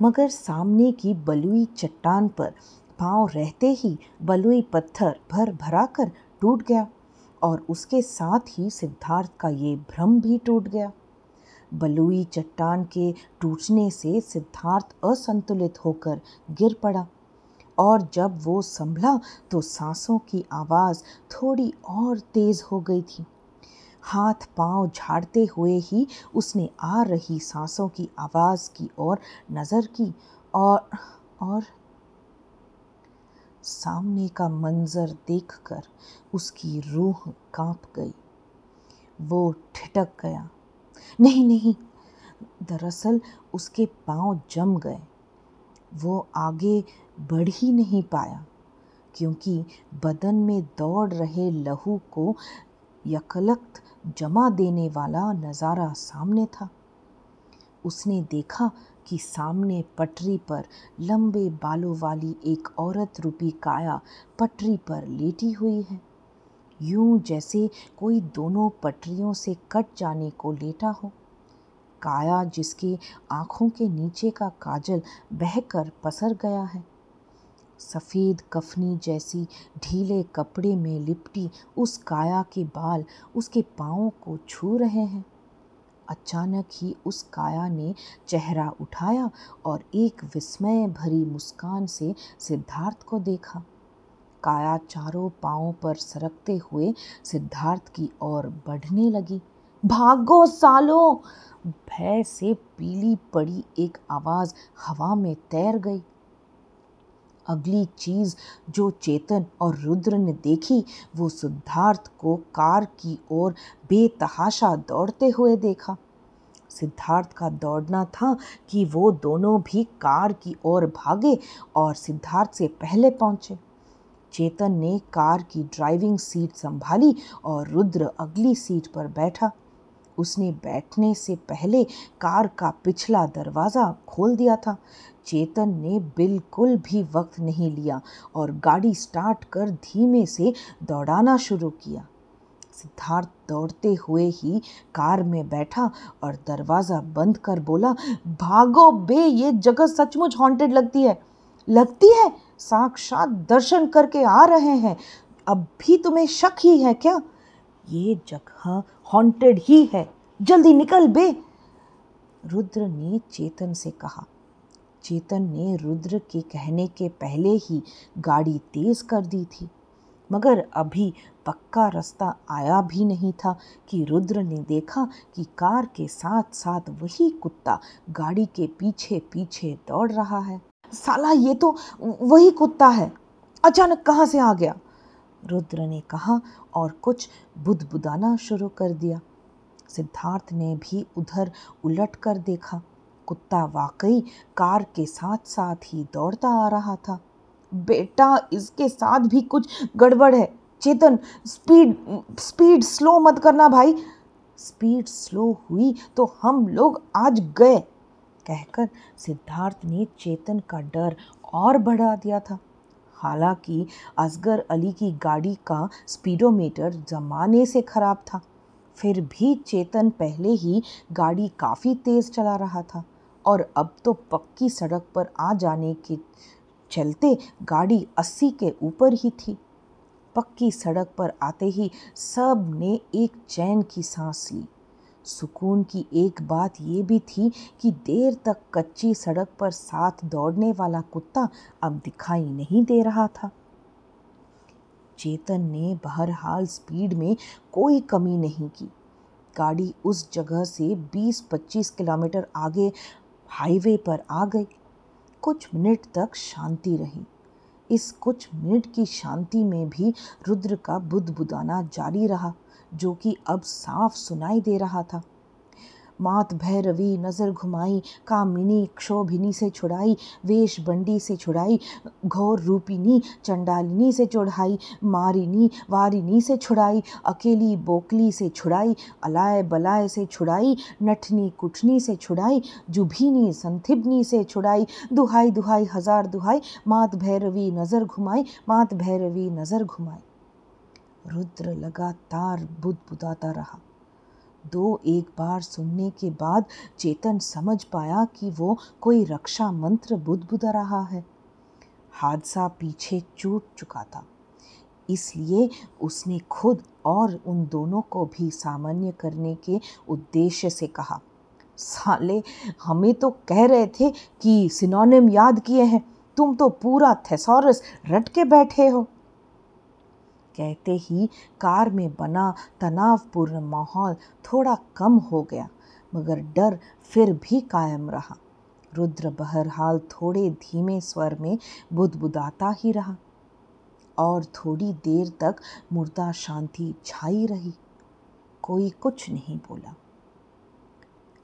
मगर सामने की बलुई चट्टान पर पाँव रहते ही बलुई पत्थर भर भरा कर टूट गया और उसके साथ ही सिद्धार्थ का ये भ्रम भी टूट गया। बलुई चट्टान के टूटने से सिद्धार्थ असंतुलित होकर गिर पड़ा और जब वो संभला तो सांसों की आवाज़ थोड़ी और तेज़ हो गई थी। हाथ पाँव झाड़ते हुए ही उसने आ रही सांसों की आवाज़ की ओर नज़र की और और सामने का मंजर देखकर उसकी रूह काँप गई। वो ठिठक गया। नहीं नहीं, दरअसल उसके पाँव जम गए। वो आगे बढ़ ही नहीं पाया, क्योंकि बदन में दौड़ रहे लहू को यकलक्त जमा देने वाला नज़ारा सामने था। उसने देखा कि सामने पटरी पर लंबे बालों वाली एक औरत रूपी काया पटरी पर लेटी हुई है। यूँ जैसे कोई दोनों पटरियों से कट जाने को लेटा हो। काया जिसके आँखों के नीचे का काजल बहकर पसर गया है। सफ़ेद कफनी जैसी ढीले कपड़े में लिपटी उस काया के बाल उसके पाँव को छू रहे हैं। अचानक ही उस काया ने चेहरा उठाया और एक विस्मय भरी मुस्कान से सिद्धार्थ को देखा। काया चारों पाँव पर सरकते हुए सिद्धार्थ की ओर बढ़ने लगी। भागो सालो! भय से पीली पड़ी एक आवाज़ हवा में तैर गई। अगली चीज़ जो चेतन और रुद्र ने देखी, वो सिद्धार्थ को कार की ओर बेतहाशा दौड़ते हुए देखा। सिद्धार्थ का दौड़ना था कि वो दोनों भी कार की ओर भागे और सिद्धार्थ से पहले पहुँचे। चेतन ने कार की ड्राइविंग सीट संभाली और रुद्र अगली सीट पर बैठा। उसने बैठने से पहले कार का पिछला दरवाज़ा खोल दिया था। चेतन ने बिल्कुल भी वक्त नहीं लिया और गाड़ी स्टार्ट कर धीमे से दौड़ाना शुरू किया। सिद्धार्थ दौड़ते हुए ही कार में बैठा और दरवाज़ा बंद कर बोला, भागो बे, ये जगह सचमुच हॉन्टेड लगती है। लगती है? साक्षात दर्शन करके आ रहे हैं। अब भी तुम्हें शक ही है क्या? ये जगह हॉन्टेड ही है। जल्दी निकल बे। रुद्र ने चेतन से कहा चेतन ने रुद्र के कहने के पहले ही गाड़ी तेज कर दी थी। मगर अभी पक्का रास्ता आया भी नहीं था कि रुद्र ने देखा कि कार के साथ साथ वही कुत्ता गाड़ी के पीछे पीछे दौड़ रहा है। साला, ये तो वही कुत्ता है। अचानक कहाँ से आ गया? रुद्र ने कहा और कुछ बुदबुदाना शुरू कर दिया। सिद्धार्थ ने भी उधर उलट कर देखा। कुत्ता वाकई कार के साथ साथ ही दौड़ता आ रहा था। बेटा, इसके साथ भी कुछ गड़बड़ है। चेतन, स्पीड स्पीड स्लो मत करना भाई। स्पीड स्लो हुई तो हम लोग आज गए। कहकर सिद्धार्थ ने चेतन का डर और बढ़ा दिया था। हालाँकि असगर अली की गाड़ी का स्पीडोमीटर जमाने से ख़राब था। फिर भी चेतन पहले ही गाड़ी काफ़ी तेज़ चला रहा था। और अब तो पक्की सड़क पर आ जाने के चलते गाड़ी अस्सी के ऊपर ही थी। पक्की सड़क पर आते ही सबने एक चैन की सांस ली। सुकून की एक बात ये भी थी कि देर तक कच्ची सड़क पर साथ दौड़ने वाला कुत्ता अब दिखाई नहीं दे रहा था। चेतन ने बहरहाल स्पीड में कोई कमी नहीं की। गाड़ी उस जगह से 20-25 किलोमीटर आगे हाईवे पर आ गई। कुछ मिनट तक शांति रही। इस कुछ मिनट की शांति में भी रुद्र का बुदबुदाना जारी रहा, जो कि अब साफ़ सुनाई दे रहा था। मात भैरवी नज़र घुमाई, कामिनी क्षोभिनी से छुड़ाई, वेश बंडी से छुड़ाई, घोर रूपिनी, चंडालिनी से चढ़ाई मारिनी, वारिनी से छुड़ाई, अकेली बोकली से छुड़ाई, अलाय बलाय से छुड़ाई, नठनी कुठनी से छुड़ाई, जुभिनी संथिबनी से छुड़ाई, दुहाई दुहाई, हज़ार दुहाई, मात भैरवी नज़र घुमाई, मात भैरवी नज़र घुमाई। रुद्र लगातार बुदबुदाता रहा। दो एक बार सुनने के बाद चेतन समझ पाया कि वो कोई रक्षा मंत्र बुदबुदा रहा है। हादसा पीछे छूट चुका था। इसलिए उसने खुद और उन दोनों को भी सामान्य करने के उद्देश्य से कहा, साले, हमें तो कह रहे थे कि सिनोनिम याद किए हैं। तुम तो पूरा थेसोरस रट के बैठे हो। कहते ही कार में बना तनावपूर्ण माहौल थोड़ा कम हो गया, मगर डर फिर भी कायम रहा। रुद्र बहरहाल थोड़े धीमे स्वर में बुदबुदाता ही रहा, और थोड़ी देर तक मुर्दा शांति छाई रही, कोई कुछ नहीं बोला।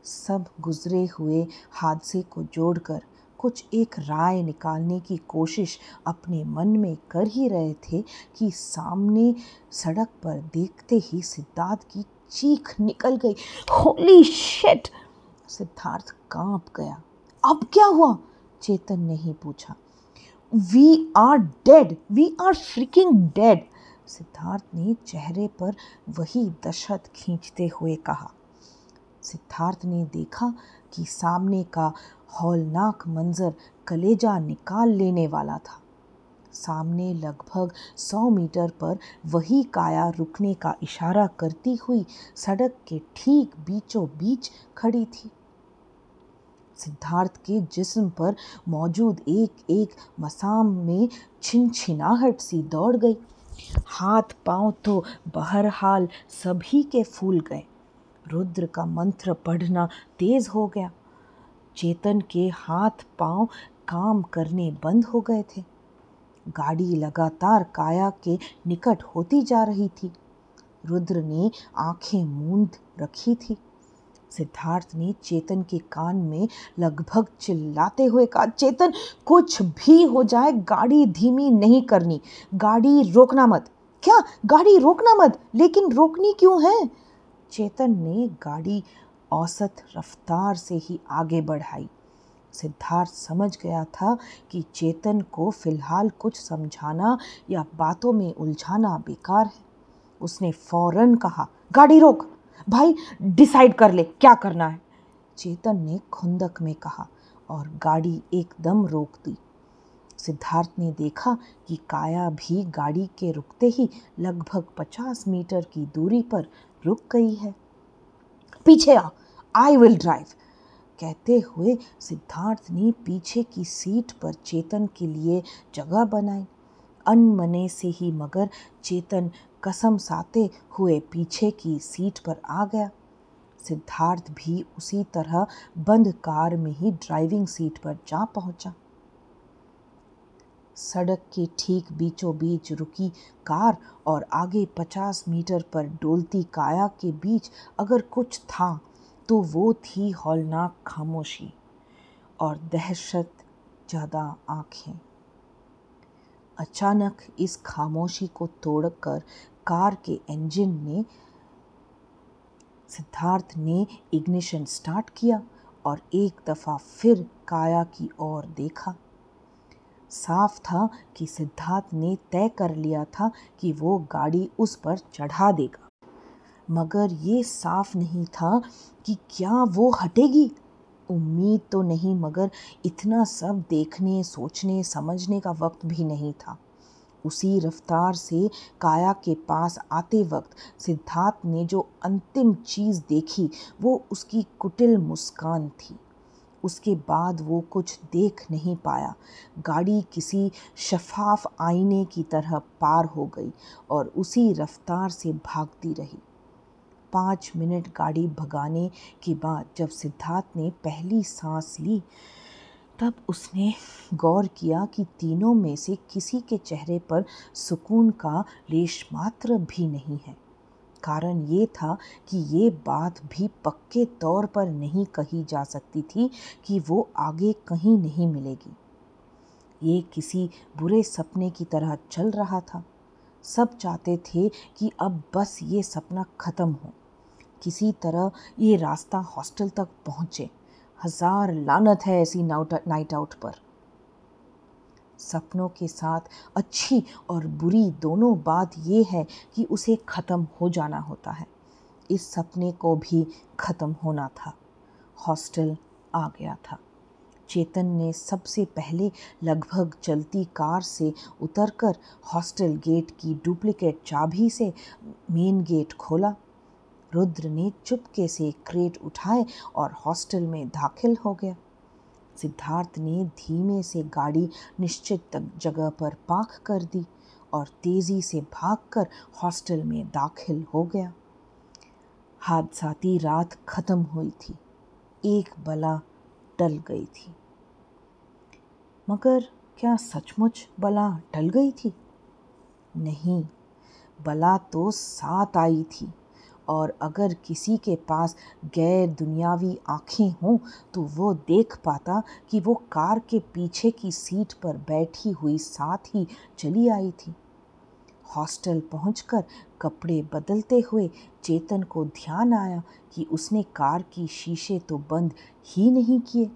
सब गुजरे हुए हादसे को जोड़कर कुछ एक राय निकालने की कोशिश अपने मन में कर ही रहे थे कि सामने सड़क पर देखते ही सिद्धार्थ की चीख निकल गई। Holy shit! सिद्धार्थ काँप गया। अब क्या हुआ? चेतन ने ही पूछा। We are dead we are freaking dead Siddharth ने चेहरे पर वही दशत खींचते हुए कहा। सिद्धार्थ ने देखा कि सामने का हौलनाक मंजर कलेजा निकाल लेने वाला था। सामने लगभग सौ मीटर पर वही काया रुकने का इशारा करती हुई सड़क के ठीक बीचों बीच खड़ी थी। सिद्धार्थ के जिस्म पर मौजूद एक एक मसाम में छिनछिनाहट सी दौड़ गई। हाथ पाँव तो बहरहाल सभी के फूल गए। रुद्र का मंत्र पढ़ना तेज हो गया। चेतन के हाथ पाँव काम करने बंद हो गए थे। गाड़ी लगातार काया के निकट होती जा रही थी। रुद्र ने आँखें मूंद रखी थी। सिद्धार्थ ने चेतन के कान में लगभग चिल्लाते हुए कहा, चेतन, कुछ भी हो जाए, गाड़ी धीमी नहीं करनी। गाड़ी रोकना मत। क्या? गाड़ी रोकना मत? लेकिन रोकनी क्यों है? चेतन ने गाड़ी औसत रफ्तार से ही आगे बढ़ाई। सिद्धार्थ समझ गया था कि चेतन को फ़िलहाल कुछ समझाना या बातों में उलझाना बेकार है। उसने फ़ौरन कहा, गाड़ी रोक, भाई, डिसाइड कर ले क्या करना है? चेतन ने खुंदक में कहा और गाड़ी एकदम रोक दी। सिद्धार्थ ने देखा कि काया भी गाड़ी के रुकते ही लगभग पचास मीटर की दूरी पर रुक गई है। पीछे आ। आई विल ड्राइव कहते हुए सिद्धार्थ ने पीछे की सीट पर चेतन के लिए जगह बनाई। अनमने से ही मगर चेतन कसम साते हुए पीछे की सीट पर आ गया। सिद्धार्थ भी उसी तरह बंद कार में ही ड्राइविंग सीट पर जा पहुँचा। सड़क के ठीक बीचों बीच रुकी कार और आगे पचास मीटर पर डोलती काया के बीच अगर कुछ था तो वो थी हौलनाक खामोशी और दहशत ज़्यादा आँखें। अचानक इस खामोशी को तोड़कर कार के इंजन ने, सिद्धार्थ ने इग्निशन स्टार्ट किया और एक दफ़ा फिर काया की ओर देखा। साफ़ था कि सिद्धार्थ ने तय कर लिया था कि वो गाड़ी उस पर चढ़ा देगा। मगर ये साफ़ नहीं था कि क्या वो हटेगी। उम्मीद तो नहीं, मगर इतना सब देखने, सोचने, समझने का वक्त भी नहीं था। उसी रफ्तार से काया के पास आते वक्त सिद्धार्थ ने जो अंतिम चीज़ देखी, वो उसकी कुटिल मुस्कान थी। उसके बाद वो कुछ देख नहीं पाया। गाड़ी किसी शफाफ आईने की तरह पार हो गई और उसी रफ्तार से भागती रही। पाँच मिनट गाड़ी भगाने के बाद जब सिद्धार्थ ने पहली सांस ली, तब उसने गौर किया कि तीनों में से किसी के चेहरे पर सुकून का लेश मात्र भी नहीं है। कारण ये था कि ये बात भी पक्के तौर पर नहीं कही जा सकती थी कि वो आगे कहीं नहीं मिलेगी। ये किसी बुरे सपने की तरह चल रहा था। सब चाहते थे कि अब बस ये सपना ख़त्म हो। किसी तरह ये रास्ता हॉस्टल तक पहुँचे। हज़ार लानत है ऐसी नाइट आउट पर। सपनों के साथ अच्छी और बुरी दोनों बात ये है कि उसे ख़त्म हो जाना होता है। इस सपने को भी ख़त्म होना था। हॉस्टल आ गया था। चेतन ने सबसे पहले लगभग चलती कार से उतरकर हॉस्टल गेट की डुप्लीकेट चाबी से मेन गेट खोला। रुद्र ने चुपके से क्रेट उठाए और हॉस्टल में दाखिल हो गया। सिद्धार्थ ने धीमे से गाड़ी निश्चित जगह पर पार्क कर दी और तेज़ी से भागकर हॉस्टल में दाखिल हो गया। हादसाती रात खत्म हुई थी। एक बला टल गई थी। मगर क्या सचमुच बला टल गई थी? नहीं, बला तो साथ आई थी। और अगर किसी के पास गैर दुनियावी आँखें हों तो वो देख पाता कि वो कार के पीछे की सीट पर बैठी हुई साथ ही चली आई थी। हॉस्टल पहुंचकर कपड़े बदलते हुए चेतन को ध्यान आया कि उसने कार की शीशे तो बंद ही नहीं किए।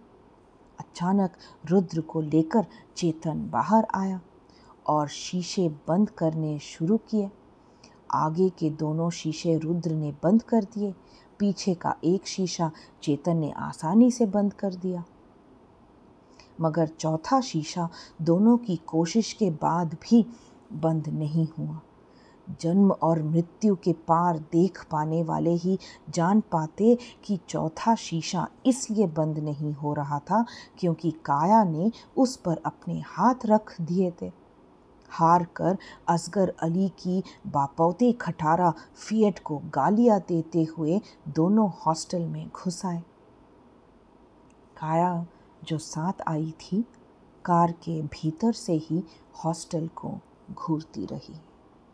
अचानक रुद्र को लेकर चेतन बाहर आया और शीशे बंद करने शुरू किए। आगे के दोनों शीशे रुद्र ने बंद कर दिए। पीछे का एक शीशा चेतन ने आसानी से बंद कर दिया। मगर चौथा शीशा दोनों की कोशिश के बाद भी बंद नहीं हुआ। जन्म और मृत्यु के पार देख पाने वाले ही जान पाते कि चौथा शीशा इसलिए बंद नहीं हो रहा था क्योंकि काया ने उस पर अपने हाथ रख दिए थे। हार कर असगर अली की बापौते खटारा फियट को गालियाँ देते हुए दोनों हॉस्टल में घुस आए। काया, जो साथ आई थी, कार के भीतर से ही हॉस्टल को घूरती रही।